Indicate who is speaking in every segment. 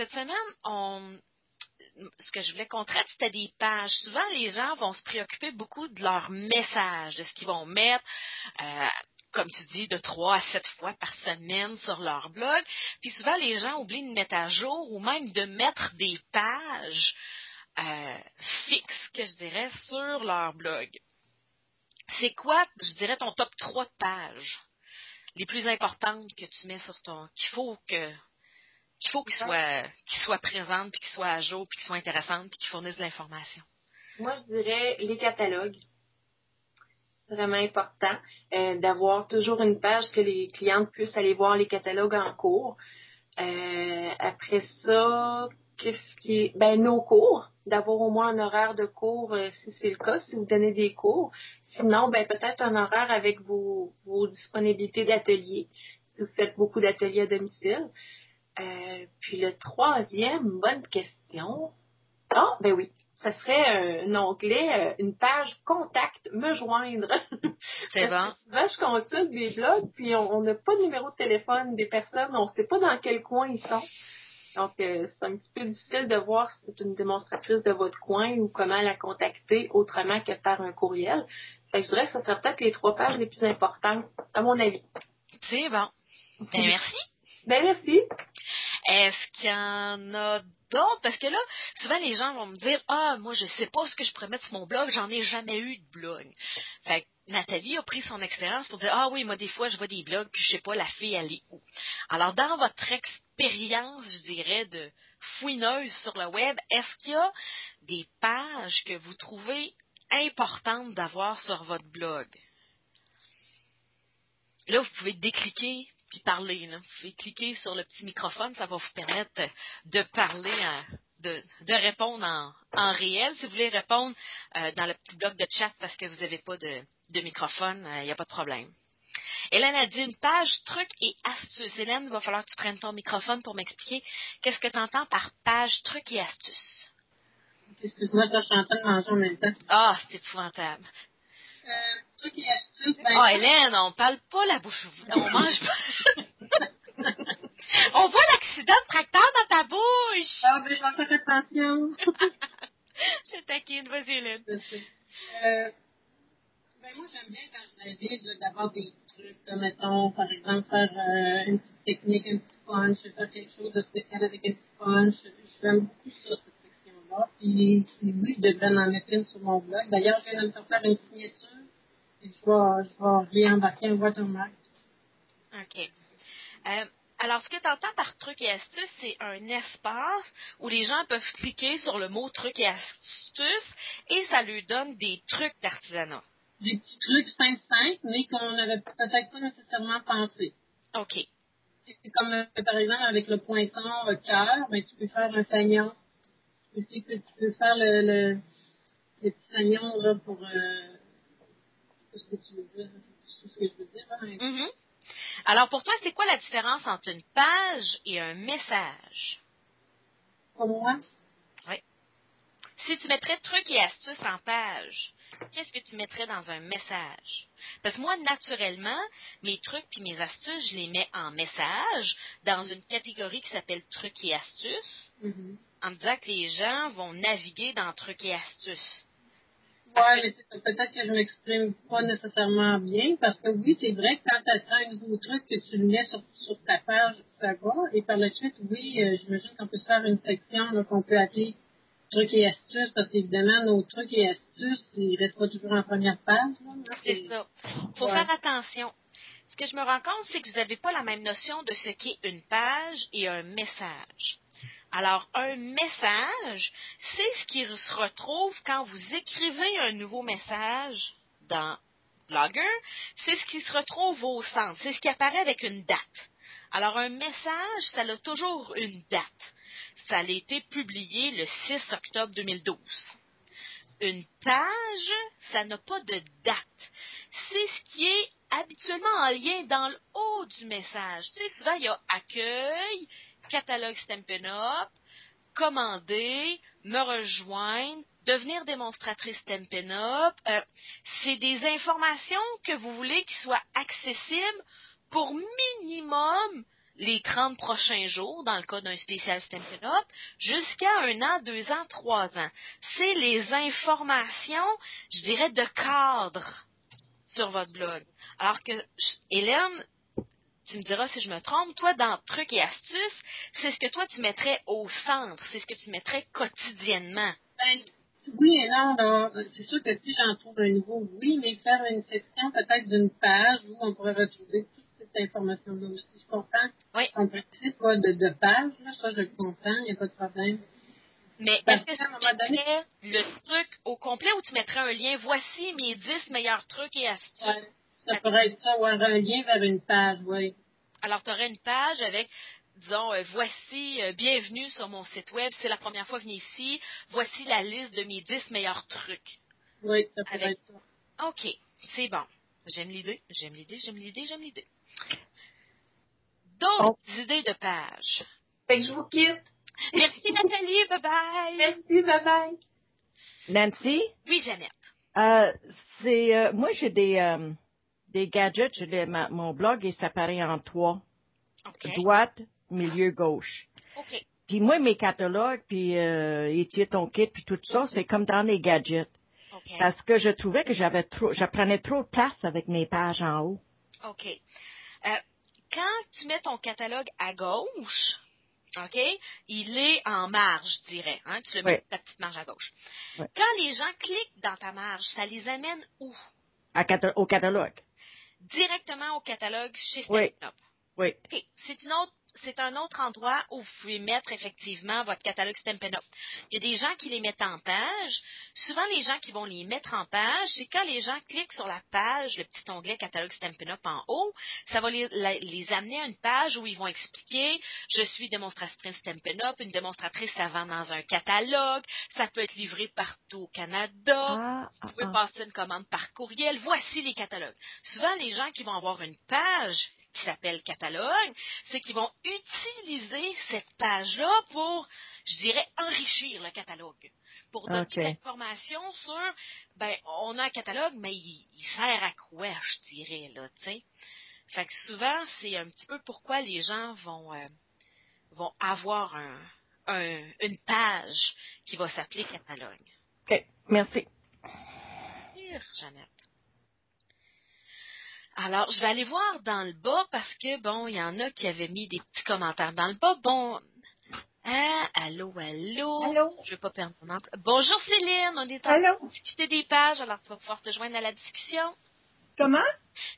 Speaker 1: cette semaine, ce que je voulais qu'on traite, c'était des pages. Souvent, les gens vont se préoccuper beaucoup de leur message, de ce qu'ils vont mettre. Euh, comme tu dis, de trois à sept fois par semaine sur leur blog. Puis souvent, les gens oublient de mettre à jour ou même de mettre des pages euh, fixes, que je dirais, sur leur blog. C'est quoi, je dirais, ton top 3 de pages les plus importantes que tu mets sur ton... qu'il faut que qu'il faut qu'ils soient, qu'ils soient présentes, puis qu'ils soient à jour, puis qu'ils soient intéressantes, puis qu'ils fournissent de l'information?
Speaker 2: Moi, je dirais les catalogues. Vraiment important euh, d'avoir toujours une page que les clientes puissent aller voir les catalogues en cours. Euh, après ça, qu'est-ce qui est ben nos cours, d'avoir au moins un horaire de cours euh, si c'est le cas, si vous donnez des cours. Sinon, ben peut-être un horaire avec vos, vos disponibilités d'ateliers, si vous faites beaucoup d'ateliers à domicile. Euh, puis le troisième, bonne question. Ah, ben oui, ça serait un onglet, euh, une page contact, me joindre.
Speaker 1: C'est bon.
Speaker 2: Souvent, je consulte des blogs, puis on n'a pas de numéro de téléphone des personnes, on ne sait pas dans quel coin ils sont. Donc, euh, c'est un petit peu difficile de voir si c'est une démonstratrice de votre coin ou comment la contacter autrement que par un courriel. Fait que je dirais que ce serait peut-être les trois pages les plus importantes, à mon avis.
Speaker 1: C'est bon. Ben, merci.
Speaker 2: Ben, merci.
Speaker 1: Est-ce qu'il y en a d'autres? Parce que là, souvent les gens vont me dire Ah, moi je sais pas ce que je pourrais sur mon blog, j'en ai jamais eu de blog. Fait Nathalie a pris son expérience pour dire Ah oui, moi des fois je vois des blogs, puis je sais pas la fille elle est où. Alors, dans votre expérience, je dirais, de fouineuse sur le web, est-ce qu'il y a des pages que vous trouvez importantes d'avoir sur votre blog? Là, vous pouvez décliquer puis parler. Là. Vous pouvez cliquer sur le petit microphone, ça va vous permettre de parler, de, de, répondre en, en, réel. Si vous voulez répondre euh, dans le petit bloc de chat parce que vous n'avez pas de, de microphone, il euh, n'y a pas de problème. Hélène a dit une page trucs et astuces. Hélène, il va falloir que tu prennes ton microphone pour m'expliquer qu'est-ce que tu entends par page trucs et astuces.
Speaker 3: Excuse-moi, je suis en train de manger en même temps.
Speaker 1: Ah, c'est épouvantable.
Speaker 3: Euh, et astuces. Ben,
Speaker 1: oh, Hélène, on parle pas la bouche ouverte. On mange pas. on voit l'accident de tracteur dans ta bouche.
Speaker 3: Ah, ben, je vais faire attention.
Speaker 1: je taquine. Vas-y, Hélène.
Speaker 3: Euh, ben, moi, j'aime bien quand je navigue d'avoir des trucs, comme, mettons, par exemple, faire euh, une petite technique, un petit punch, faire quelque chose de spécial avec un petit punch. J'aime beaucoup ça, section-là. Puis, oui, je devrais en mettre une sur mon blog. D'ailleurs, je viens de me faire faire une signature. Et je vais, je vais réembarquer un watermark.
Speaker 1: OK. Euh, alors, ce que tu entends par truc et astuce, c'est un espace où les gens peuvent cliquer sur le mot truc et astuce et ça lui donne des trucs d'artisanat.
Speaker 3: Des petits trucs simples, simples, mais qu'on n'avait peut-être pas nécessairement pensé.
Speaker 1: OK.
Speaker 3: C'est comme, euh, par exemple, avec le poinçon le cœur, ben, tu peux faire un fagnon. Tu sais que tu peux faire le, le, le petit fagnon là, pour... Euh, ce que tu veux dire. C'est ce que je veux dire. Hein?
Speaker 1: Mm-hmm. Alors, pour toi, c'est quoi la différence entre une page et un message?
Speaker 3: Pour moi?
Speaker 1: Oui. Si tu mettrais trucs et astuces en page, qu'est-ce que tu mettrais dans un message? Parce que moi, naturellement, mes trucs et mes astuces, je les mets en message dans une catégorie qui s'appelle trucs et astuces,
Speaker 3: mm-hmm.
Speaker 1: en me disant que les gens vont naviguer dans trucs et astuces.
Speaker 3: Oui, mais peut-être que je m'exprime pas nécessairement bien, parce que oui, c'est vrai que quand tu as un nouveau truc, que tu le mets sur, sur ta page, ça va. Et par la suite, oui, euh, j'imagine qu'on peut se faire une section qu'on peut appeler trucs et astuces, parce qu'évidemment, nos trucs et astuces, ils restent pas toujours en première page.
Speaker 1: C'est ça. faut
Speaker 3: Ouais.
Speaker 1: faire attention. Ce que je me rends compte, c'est que vous n'avez pas la même notion de ce qu'est une page et un message. Alors, un message, c'est ce qui se retrouve quand vous écrivez un nouveau message dans Blogger. C'est ce qui se retrouve au centre. C'est ce qui apparaît avec une date. Alors, un message, ça a toujours une date. Ça a été publié le 6 octobre 2012. Une page, ça n'a pas de date. C'est ce qui est habituellement en lien dans le haut du message. Tu sais, souvent, il y a accueil, catalogue Stampin' Up, commander, me rejoindre, devenir démonstratrice Stampin' Up. Euh, c'est des informations que vous voulez qui soient accessibles pour minimum les 30 prochains jours, dans le cas d'un spécial Stampin' jusqu'à un an, deux ans, trois ans. C'est les informations, je dirais, de cadre sur votre blog. Alors que, Hélène, tu me diras si je me trompe, toi, dans trucs et astuces, c'est ce que toi, tu mettrais au centre, c'est ce que tu mettrais quotidiennement.
Speaker 3: Ben, oui et non, là, c'est sûr que si j'en trouve un nouveau, oui, mais faire une section peut-être d'une page où on pourrait retrouver cette information-là aussi. Je comprends
Speaker 1: Oui.
Speaker 3: ton principe quoi, de, de page, là, ça je le comprends, il n'y a pas de problème.
Speaker 1: Mais est-ce que tu mettrais le truc au complet ou tu mettrais un lien, voici mes 10 meilleurs trucs et astuces?
Speaker 3: Ouais, ça pourrait être ça, ou un lien vers une page, oui.
Speaker 1: Alors, tu aurais une page avec, disons, euh, voici, euh, bienvenue sur mon site web, c'est la première fois que ici, voici la liste de mes 10 meilleurs trucs.
Speaker 3: Oui, ça pourrait
Speaker 1: Avec-
Speaker 3: être ça.
Speaker 1: OK, c'est bon. J'aime l'idée, j'aime l'idée, j'aime l'idée, j'aime l'idée. D'autres idées de page.
Speaker 2: Fait que je vous quitte.
Speaker 1: Merci Nathalie, bye bye.
Speaker 2: Merci, bye bye.
Speaker 4: Nancy,
Speaker 1: Oui, Jeannette.
Speaker 4: euh, c'est euh, moi j'ai des euh, des gadgets. J'ai mon blog il s'apparaît en trois droite, milieu, gauche.
Speaker 1: OK.
Speaker 4: Puis moi mes catalogues, puis euh, étiez ton kit, puis tout ça, c'est comme dans les gadgets.
Speaker 1: OK.
Speaker 4: Parce que je trouvais que j'avais trop, je prenais trop de place avec mes pages en haut.
Speaker 1: OK. Euh, quand tu mets ton catalogue à gauche, OK, il est en marge, je dirais. Hein? Tu le mets
Speaker 4: Oui.
Speaker 1: ta petite marge à gauche.
Speaker 4: Oui.
Speaker 1: Quand les gens cliquent dans ta marge, ça les amène où?
Speaker 4: À cata- au catalogue.
Speaker 1: Directement au catalogue chez
Speaker 4: Oui.
Speaker 1: Up.
Speaker 4: Oui.
Speaker 1: C'est une autre. C'est un autre endroit où vous pouvez mettre effectivement votre catalogue Stampin' Up. Il y a des gens qui les mettent en page. Souvent, les gens qui vont les mettre en page, c'est quand les gens cliquent sur la page, le petit onglet catalogue Stampin' Up en haut, ça va les, amener à une page où ils vont expliquer je suis démonstratrice Stampin' Up, une démonstratrice ça vend dans un catalogue, ça peut être livré partout au Canada.
Speaker 4: Ah, ah,
Speaker 1: Vous pouvez
Speaker 4: ah.
Speaker 1: passer une commande par courriel. Voici les catalogues. Souvent, les gens qui vont avoir une page qui s'appelle catalogue, c'est qu'ils vont utiliser cette page-là pour, je dirais, enrichir le catalogue. Pour donner
Speaker 4: Ok.
Speaker 1: de l'information sur, ben, on a un catalogue, mais il, il sert à quoi, je dirais, là, tu sais? Fait que souvent, c'est un petit peu pourquoi les gens vont, euh, vont avoir un, un- une page qui va s'appeler catalogue.
Speaker 4: OK. Merci.
Speaker 1: Dire, Jeannette. Alors, je vais aller voir dans le bas parce que, bon, il y en a qui avaient mis des petits commentaires dans le bas. Bon. Ah, allô, allô?
Speaker 2: Allô?
Speaker 1: Je vais pas perdre mon emploi. Bonjour Céline, on est en train de discuter des pages, alors tu vas pouvoir te joindre à la discussion.
Speaker 2: Comment?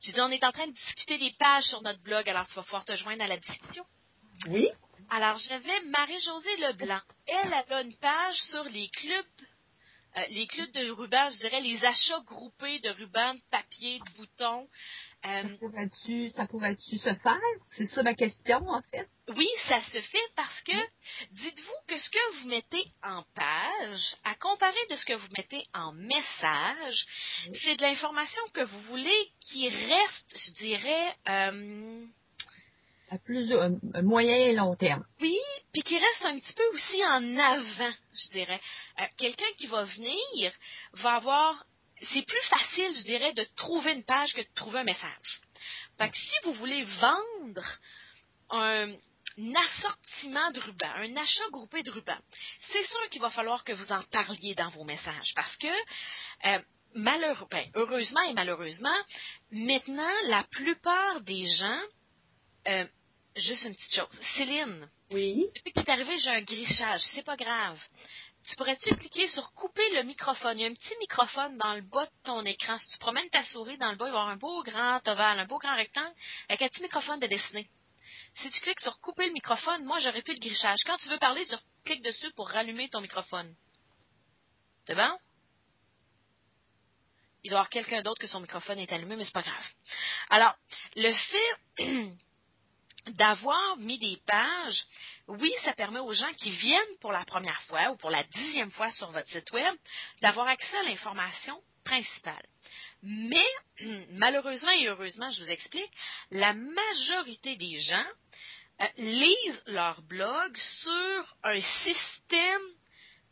Speaker 1: J'ai dit, on est en train de discuter des pages sur notre blog, alors tu vas pouvoir te joindre à la discussion.
Speaker 2: Oui.
Speaker 1: Alors, j'avais Marie-Josée Leblanc. Elle, elle a une page sur les clubs, euh, les clubs de ruban, je dirais les achats groupés de rubans, de papier, de boutons. Euh,
Speaker 5: Ça pourrait-tu, ça pourrait-tu se faire? C'est ça ma question, en fait.
Speaker 1: oui, ça se fait parce que dites-vous que ce que vous mettez en page, à comparer de ce que vous mettez en message, c'est de l'information que vous voulez qui reste, je dirais, euh,
Speaker 5: À plus, euh, moyen et long terme.
Speaker 1: Oui, puis qui reste un petit peu aussi en avant, je dirais. Euh, Quelqu'un qui va venir va avoir. C'est plus facile, je dirais, de trouver une page que de trouver un message. Fait que si vous voulez vendre un, un assortiment de rubans, un achat groupé de rubans, c'est sûr qu'il va falloir que vous en parliez dans vos messages parce que euh, malheureux, ben, heureusement et malheureusement, maintenant, la plupart des gens, euh, juste une petite chose, Céline,
Speaker 2: Oui.
Speaker 1: depuis que tu es arrivé, j'ai un grichage. C'est pas grave. Tu pourrais-tu cliquer sur couper le microphone? Il y a un petit microphone dans le bas de ton écran. Si tu promènes ta souris dans le bas, il va y avoir un beau grand ovale, un beau grand rectangle avec un petit microphone de dessiné. Si tu cliques sur couper le microphone, moi, j'aurais plus de grichage. Quand tu veux parler, tu cliques dessus pour rallumer ton microphone. C'est bon? Il doit y avoir quelqu'un d'autre que son microphone est allumé, mais c'est pas grave. Alors, le fait d'avoir mis des pages, oui, ça permet aux gens qui viennent pour la première fois ou pour la dixième fois sur votre site web d'avoir accès à l'information principale. Mais, malheureusement et heureusement, je vous explique, la majorité des gens euh, lisent leur blog sur un système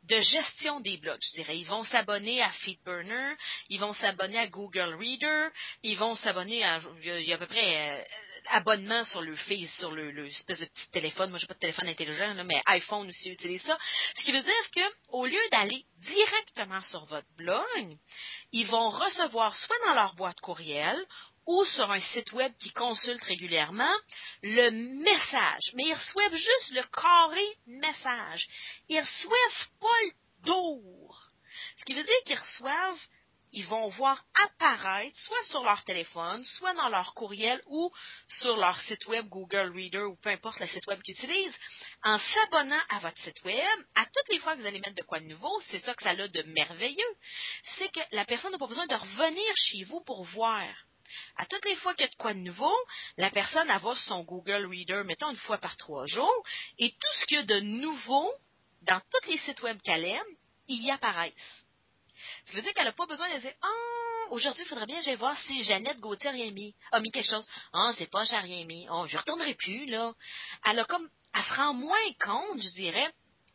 Speaker 1: de gestion des blogs, je dirais. Ils vont s'abonner à Feedburner, ils vont s'abonner à Google Reader, ils vont s'abonner à, il y a- à peu près euh, abonnement sur le Face, sur le, espèce de petit téléphone. Moi, j'ai pas de téléphone intelligent, mais iPhone aussi utilise ça. Ce qui veut dire que, au lieu d'aller directement sur votre blog, ils vont recevoir soit dans leur boîte courriel ou sur un site web qu'ils consultent régulièrement, le message. Mais ils reçoivent juste le carré message. Ils reçoivent pas le tour. Ce qui veut dire qu'ils reçoivent ils vont voir apparaître soit sur leur téléphone, soit dans leur courriel ou sur leur site web Google Reader ou peu importe le site web qu'ils utilisent, en s'abonnant à votre site web, à toutes les fois que vous allez mettre de quoi de nouveau, c'est ça que ça a de merveilleux, c'est que la personne n'a pas besoin de revenir chez vous pour voir. À toutes les fois qu'il y a de quoi de nouveau, la personne elle va sur son Google Reader, mettons une fois par trois jours, et tout ce qu'il y a de nouveau dans tous les sites web qu'elle aime, y apparaissent. Ça veut dire qu'elle n'a pas besoin de dire Ah, aujourd'hui, il faudrait bien que j'aille voir si Jeannette Gauthier a rien mis, a mis quelque chose. Ah, c'est pas, j'ai rien mis. Oh, je ne retournerai plus, là. Elle a comme, elle se rend moins compte, je dirais,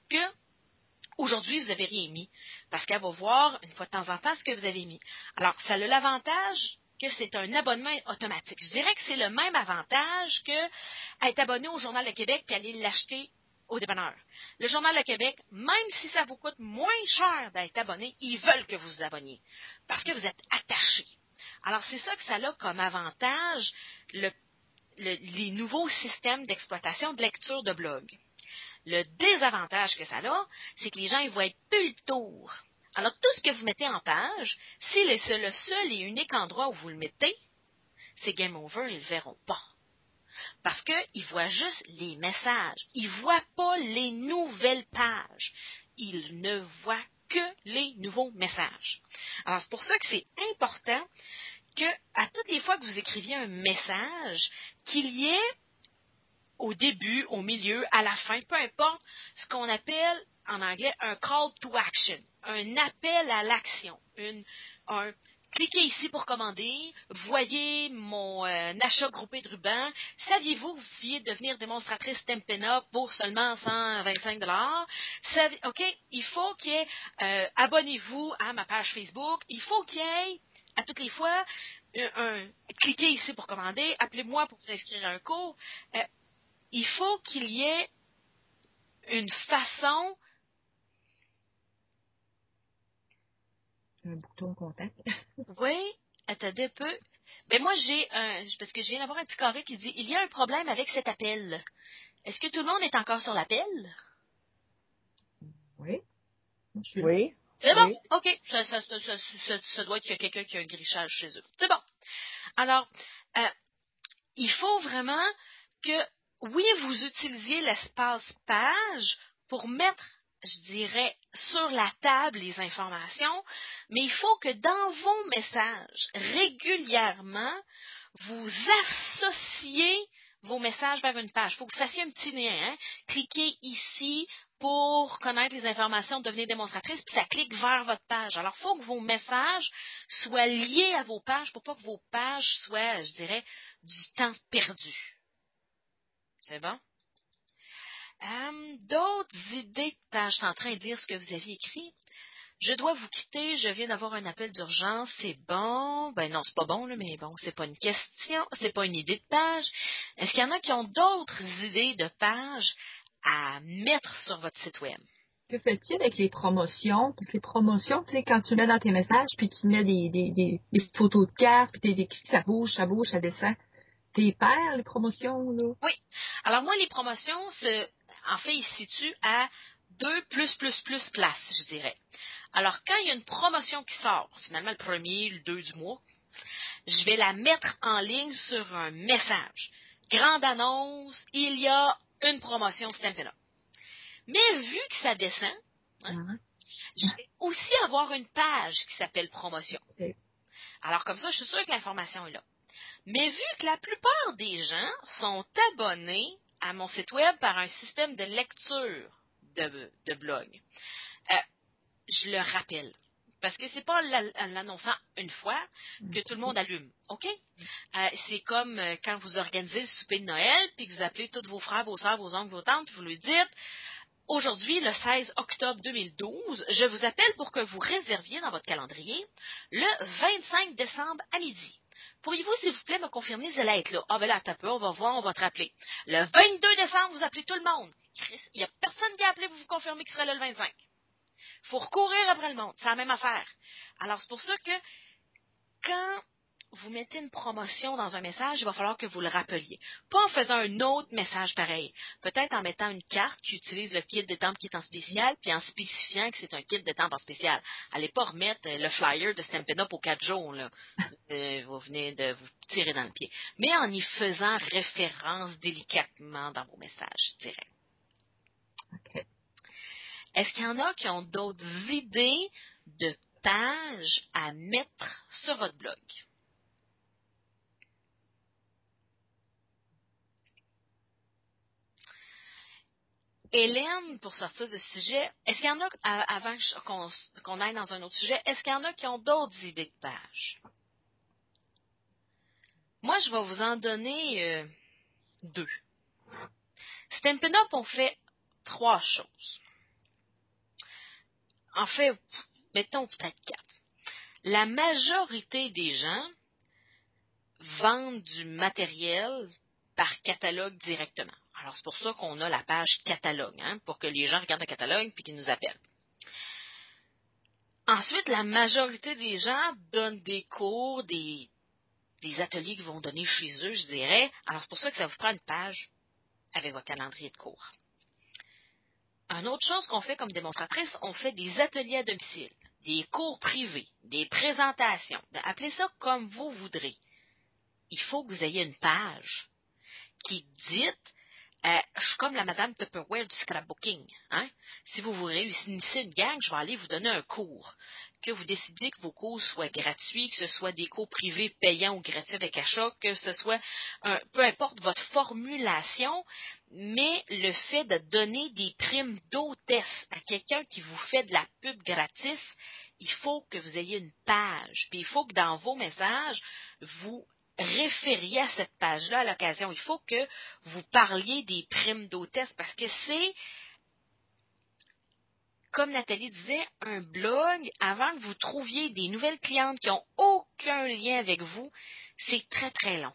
Speaker 1: que aujourd'hui, vous n'avez rien mis. Parce qu'elle va voir, une fois de temps en temps, ce que vous avez mis. Alors, ça a l'avantage que c'est un abonnement automatique. Je dirais que c'est le même avantage que être abonné au Journal de Québec et aller l'acheter au dépanneur. Le Journal de Québec, même si ça vous coûte moins cher d'être abonné, ils veulent que vous vous abonniez parce que vous êtes attaché. Alors, c'est ça que ça a comme avantage, les nouveaux systèmes d'exploitation de lecture de blog. Le désavantage que ça a, c'est que les gens ils voient plus le tour. Alors, tout ce que vous mettez en page, si c'est le seul et unique endroit où vous le mettez, c'est game over, ils ne le verront pas. Parce qu'ils voient juste les messages. Ils ne voient pas les nouvelles pages. Ils ne voient que les nouveaux messages. Alors, c'est pour ça que c'est important que, à toutes les fois que vous écriviez un message, qu'il y ait au début, au milieu, à la fin, peu importe, ce qu'on appelle en anglais un call to action, un appel à l'action, un, Cliquez ici pour commander. Voyez mon euh, achat groupé de rubans. Saviez-vous que vous pouviez devenir démonstratrice Tempena pour seulement 125 dollars? OK, il faut qu'il y ait, euh, abonnez-vous à ma page Facebook. Il faut qu'il y ait, à toutes les fois, un, cliquez ici pour commander. Appelez-moi pour vous inscrire à un cours. Euh, il faut qu'il y ait une façon
Speaker 5: un bouton contact.
Speaker 1: oui, attendez un peu. Mais moi, j'ai un. Parce que je viens d'avoir un petit carré qui dit Il y a un problème avec cet appel. Est-ce que tout le monde est encore sur l'appel?
Speaker 5: Oui.
Speaker 4: Oui.
Speaker 1: C'est bon? OK. Ça, ça, ça, ça, doit être qu'il y a quelqu'un qui a un grichage chez eux. C'est bon. Alors, euh, il faut vraiment que, oui, vous utilisiez l'espace page pour mettre je dirais, sur la table les informations, mais il faut que dans vos messages, régulièrement, vous associez vos messages vers une page. Il faut que vous fassiez un petit lien. Hein? Cliquez ici pour connaître les informations, devenir démonstratrice, puis ça clique vers votre page. Alors, il faut que vos messages soient liés à vos pages pour pas que vos pages soient, je dirais, du temps perdu. C'est bon? Euh, d'autres idées de page, je suis en train de dire ce que vous aviez écrit? Je dois vous quitter, je viens d'avoir un appel d'urgence, c'est bon? Ben non, c'est pas bon, là, mais bon, c'est pas une question, c'est pas une idée de page. Est-ce qu'il y en a qui ont d'autres idées de page à mettre sur votre site web?
Speaker 5: Que fais-tu avec les promotions? Parce que les promotions, tu sais, quand tu mets dans tes messages, puis tu mets des, des, des, photos de cartes, puis t'es écrit, ça bouge, ça bouge, ça descend. T'es pères, les promotions, là?
Speaker 1: Oui. Alors moi, les promotions, c'est en fait, il se situe à 2 plus, plus, plus places, je dirais. Alors, quand il y a une promotion qui sort, finalement le premier, le deux du mois, je vais la mettre en ligne sur un message. Grande annonce, il y a une promotion Stampin' Mais vu que ça descend, hein, je vais aussi avoir une page qui s'appelle promotion. Alors comme ça, je suis sûre que l'information est là. Mais vu que la plupart des gens sont abonnés à mon site web par un système de lecture de, blog. Euh, je le rappelle. Parce que c'est pas en l'annonçant une fois que tout le monde allume. OK? Euh, c'est comme euh, quand vous organisez le souper de Noël, puis que vous appelez tous vos frères, vos soeurs, vos oncles, vos tantes, puis vous lui dites Aujourd'hui, le 16 octobre 2012, je vous appelle pour que vous réserviez dans votre calendrier le 25 décembre à midi. Pourriez-vous, s'il vous plaît, me confirmer si elle est là? Ah, ben là, t'as peu, on va voir, on va te rappeler. Le 22 décembre, vous appelez tout le monde. Chris, il n'y a personne qui a appelé pour vous confirmer qu'il serait là le 25. faut recourir après le monde. C'est la même affaire. Alors, c'est pour ça que quand vous mettez une promotion dans un message, il va falloir que vous le rappeliez. Pas en faisant un autre message pareil. Peut-être en mettant une carte qui utilise le kit de temple qui est en spécial, puis en spécifiant que c'est un kit de temple en spécial. Allez pas remettre euh, le flyer de Stampin' Up aux quatre jours, là. Euh, vous venez de vous tirer dans le pied. Mais en y faisant référence délicatement dans vos messages, je dirais. Est-ce qu'il y en a qui ont d'autres idées de pages à mettre sur votre blog? Hélène, pour sortir du sujet, est-ce qu'il y en a, avant qu'on aille dans un autre sujet, est-ce qu'il y en a qui ont d'autres idées de pages? Moi, je vais vous en donner euh, deux. Stampin' Up, on fait trois choses. En fait, mettons peut-être quatre. La majorité des gens vendent du matériel par catalogue directement. Alors, c'est pour ça qu'on a la page catalogue, hein, pour que les gens regardent le catalogue puis qu'ils nous appellent. Ensuite, la majorité des gens donnent des cours, des, ateliers qu'ils vont donner chez eux, je dirais. Alors, c'est pour ça que ça vous prend une page avec votre calendrier de cours. Une autre chose qu'on fait comme démonstratrice, on fait des ateliers à domicile, des cours privés, des présentations. Appelez ça comme vous voudrez. Il faut que vous ayez une page qui dit euh, je suis comme la madame Tupperware du scrapbooking. Hein? Si vous vous réunissez une gang, je vais aller vous donner un cours. Que vous décidiez que vos cours soient gratuits, que ce soit des cours privés payants ou gratuits avec achat, que ce soit un, peu importe votre formulation, mais le fait de donner des primes d'hôtesse à quelqu'un qui vous fait de la pub gratis, il faut que vous ayez une page. Puis il faut que dans vos messages, vous référiez à cette page-là à l'occasion. Il faut que vous parliez des primes d'hôtesse parce que c'est, comme Nathalie disait, un blog, avant que vous trouviez des nouvelles clientes qui n'ont aucun lien avec vous, c'est très très long.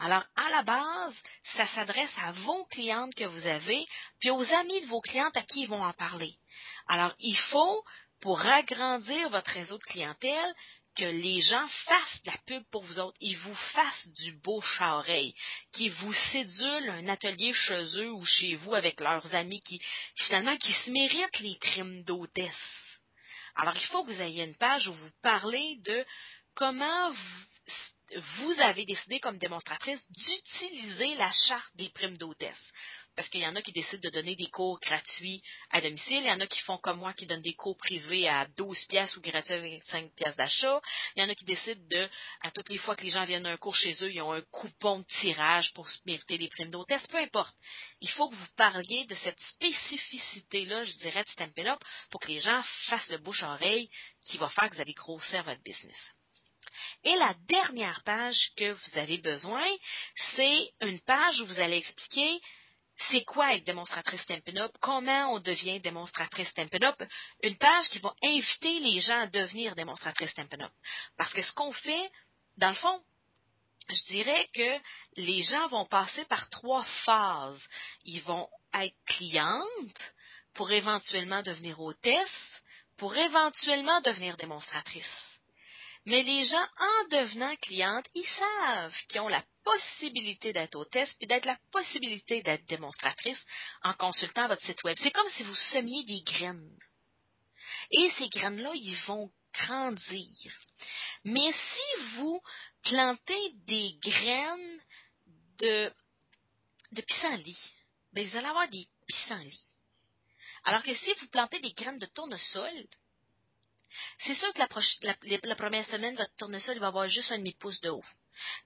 Speaker 1: Alors, à la base, ça s'adresse à vos clientes que vous avez, puis aux amis de vos clientes à qui ils vont en parler. Alors, il faut, pour agrandir votre réseau de clientèle, que les gens fassent de la pub pour vous autres, ils vous fassent du beau à qu'ils vous sédulent un atelier chez eux ou chez vous avec leurs amis qui, finalement, qui se méritent les primes d'hôtesse. Alors, il faut que vous ayez une page où vous parlez de comment vous, vous avez décidé comme démonstratrice d'utiliser la charte des primes d'hôtesse parce qu'il y en a qui décident de donner des cours gratuits à domicile, il y en a qui font comme moi, qui donnent des cours privés à 12 pièces ou gratuits à 25 pièces d'achat, il y en a qui décident de, à toutes les fois que les gens viennent d'un cours chez eux, ils ont un coupon de tirage pour mériter les primes d'hôtesse, peu importe. Il faut que vous parliez de cette spécificité-là, je dirais, de Stampin' Up, pour que les gens fassent le bouche-oreille qui va faire que vous allez grossir votre business. Et la dernière page que vous avez besoin, c'est une page où vous allez expliquer c'est quoi être démonstratrice Stampin' Up, comment on devient démonstratrice Stampin' Up, une page qui va inviter les gens à devenir démonstratrice Stampin' Up. Parce que ce qu'on fait, dans le fond, je dirais que les gens vont passer par trois phases. Ils vont être clientes pour éventuellement devenir hôtesse, pour éventuellement devenir démonstratrice. Mais les gens, en devenant clientes, ils savent qu'ils ont la possibilité d'être hôtesse puis d'être la possibilité d'être démonstratrice en consultant votre site web. C'est comme si vous semiez des graines. Et ces graines-là, ils vont grandir. Mais si vous plantez des graines de, de pissenlit, ben vous allez avoir des pissenlits. Alors que si vous plantez des graines de tournesol, c'est sûr que la, première semaine, votre tournesol il va avoir juste un demi-pouce de haut.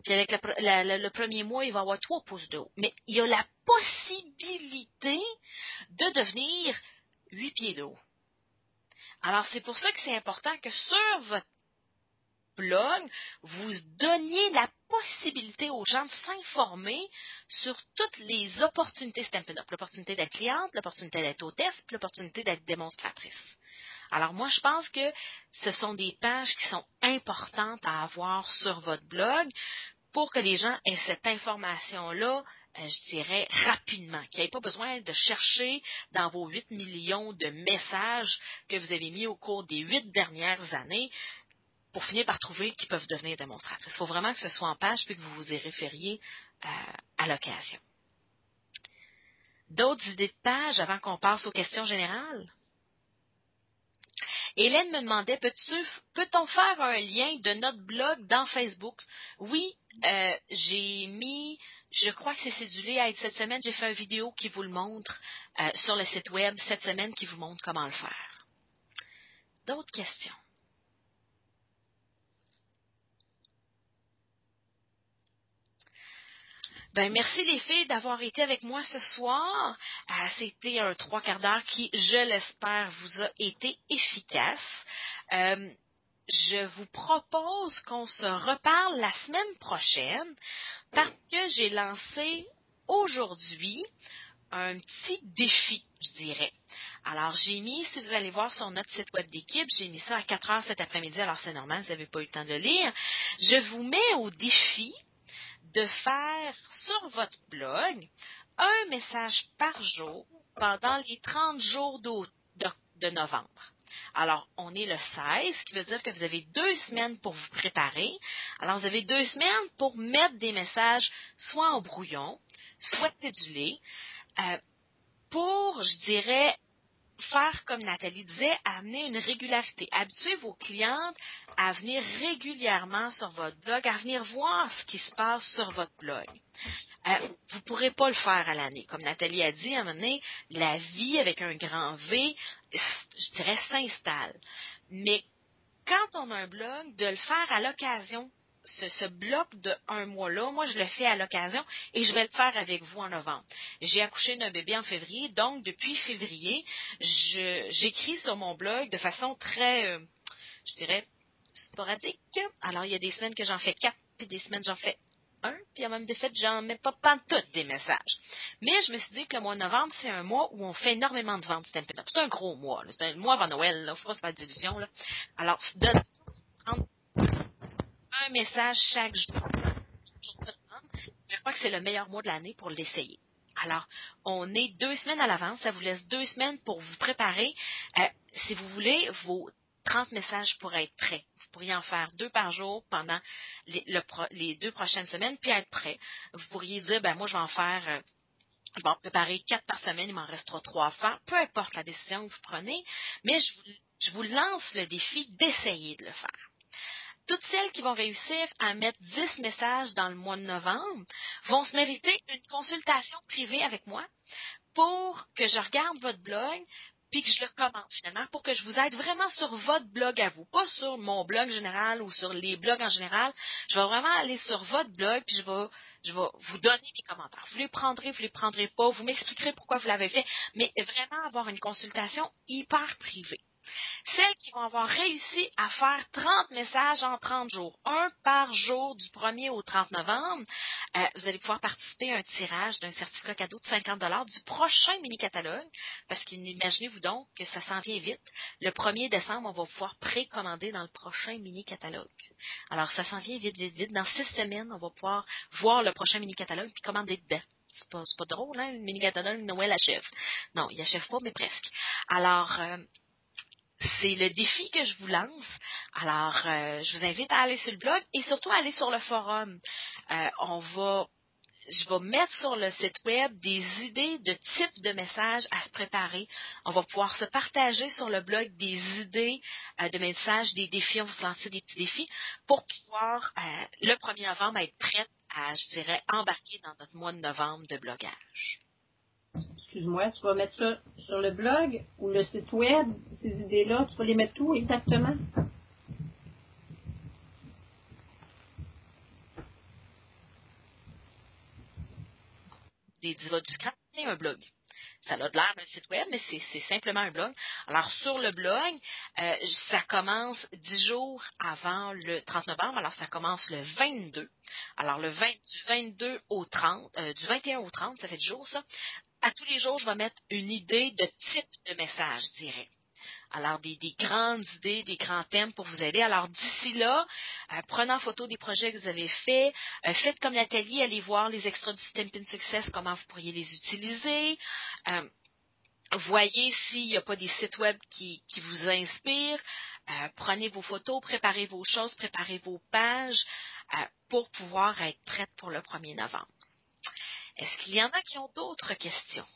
Speaker 1: Puis avec le premier mois, il va avoir trois pouces de haut. Mais il y a la possibilité de devenir huit pieds de haut. Alors, c'est pour ça que c'est important que sur votre blog, vous donniez la possibilité aux gens de s'informer sur toutes les opportunités Stampin' Up. L'opportunité d'être cliente, l'opportunité d'être hôtesse, l'opportunité d'être démonstratrice. Alors moi, je pense que ce sont des pages qui sont importantes à avoir sur votre blog pour que les gens aient cette information-là, euh, je dirais, rapidement, qu'il n'y ait pas besoin de chercher dans vos 8 millions de messages que vous avez mis au cours des huit dernières années pour finir par trouver qu'ils peuvent devenir démonstrateurs. Il faut vraiment que ce soit en page puis que vous vous y référiez euh, à l'occasion. D'autres idées de page avant qu'on passe aux questions générales? Hélène me demandait, peut-on faire un lien de notre blog dans Facebook? Oui, euh, j'ai mis, je crois que c'est cédulé à être cette semaine, j'ai fait une vidéo qui vous le montre euh, sur le site web cette semaine qui vous montre comment le faire. D'autres questions? Ben, merci les filles d'avoir été avec moi ce soir. Euh, c'était un trois quarts d'heure qui, je l'espère, vous a été efficace. Euh, je vous propose qu'on se reparle la semaine prochaine parce que j'ai lancé aujourd'hui un petit défi, je dirais. Alors, j'ai mis, si vous allez voir sur notre site web d'équipe, j'ai mis ça à 4 heures cet après-midi, alors c'est normal, vous n'avez pas eu le temps de lire. Je vous mets au défi de faire sur votre blog un message par jour pendant les 30 jours de, novembre. Alors, on est le 16, ce qui veut dire que vous avez deux semaines pour vous préparer. Alors, vous avez deux semaines pour mettre des messages soit en brouillon, soit cédulés, euh, pour, je dirais, faire comme Nathalie disait, amener une régularité. Habituez vos clientes à venir régulièrement sur votre blog, à venir voir ce qui se passe sur votre blog. Euh, vous ne pourrez pas le faire à l'année. Comme Nathalie a dit, à un moment donné, la vie avec un grand V, je dirais, s'installe. Mais quand on a un blog, de le faire à l'occasion ce, bloc de un mois-là, moi, je le fais à l'occasion et je vais le faire avec vous en novembre. J'ai accouché d'un bébé en février, donc depuis février, j'écris sur mon blog de façon très, euh, je dirais, sporadique. Alors, il y a des semaines que j'en fais quatre, puis des semaines j'en fais un, puis a même des fêtes, j'en mets pas toutes des messages. Mais je me suis dit que le mois de novembre, c'est un mois où on fait énormément de ventes. C'est un, gros mois. C'est un mois avant Noël. Ne faut pas se faire d'illusions. Alors, de un message chaque jour. Je crois que c'est le meilleur mois de l'année pour l'essayer. Alors, on est deux semaines à l'avance. Ça vous laisse deux semaines pour vous préparer. Euh, si vous voulez, vos 30 messages pourraient être prêts. Vous pourriez en faire deux par jour pendant les, deux prochaines semaines, puis être prêt. Vous pourriez dire, ben moi, je vais en faire... Euh, je vais en préparer quatre par semaine, il m'en restera trois à faire, peu importe la décision que vous prenez, mais je vous lance le défi d'essayer de le faire toutes celles qui vont réussir à mettre 10 messages dans le mois de novembre vont se mériter une consultation privée avec moi pour que je regarde votre blog puis que je le commente finalement pour que je vous aide vraiment sur votre blog à vous, pas sur mon blog général ou sur les blogs en général. Je vais vraiment aller sur votre blog puis je vais vous donner mes commentaires. Vous les prendrez, vous les prendrez pas, vous m'expliquerez pourquoi vous l'avez fait, mais vraiment avoir une consultation hyper privée. Celles qui vont avoir réussi à faire 30 messages en 30 jours, un par jour du 1er au 30 novembre, euh, vous allez pouvoir participer à un tirage d'un certificat cadeau de 50 du prochain mini-catalogue, parce qu'imaginez-vous donc que ça s'en vient vite. Le 1er décembre, on va pouvoir précommander dans le prochain mini-catalogue. Alors, ça s'en vient vite, vite, vite. Dans six semaines, on va pouvoir voir le prochain mini-catalogue et commander dedans c'est pas, pas drôle, hein, le mini-catalogue Noël achève. Non, il achève pas, mais presque. Alors, euh, c'est le défi que je vous lance. Alors, euh, je vous invite à aller sur le blog et surtout à aller sur le forum. Euh, on va, je vais mettre sur le site web des idées de type de messages à se préparer. On va pouvoir se partager sur le blog des idées euh, de messages, des défis. On va se lancer des petits défis pour pouvoir, le 1er novembre, être prête à, je dirais, embarquer dans notre mois de novembre de blogage
Speaker 3: excuse-moi, tu vas mettre ça sur le blog ou le site web, ces idées-là, tu vas les mettre où exactement?
Speaker 1: Des divas du scrap, c'est un blog. Ça a l'air d'un site web, mais c'est simplement un blog. Alors, sur le blog, euh, ça commence dix jours avant le 30 novembre. Alors, ça commence le 22. Alors, le 20, du 22 au 30, euh, du 21 au 30, ça fait dix jours, ça à tous les jours, je vais mettre une idée de type de message direct. Alors, des, des grandes idées, des grands thèmes pour vous aider. Alors, d'ici là, euh, prenez en photo des projets que vous avez faits. Euh, faites comme Nathalie, allez voir les extras du Stampin' Success, comment vous pourriez les utiliser. Euh, voyez s'il n'y a pas des sites web qui, qui vous inspirent. Prenez vos photos, préparez vos choses, préparez vos pages pour pouvoir être prête pour le 1er novembre. Est-ce qu'il y en a qui ont d'autres questions?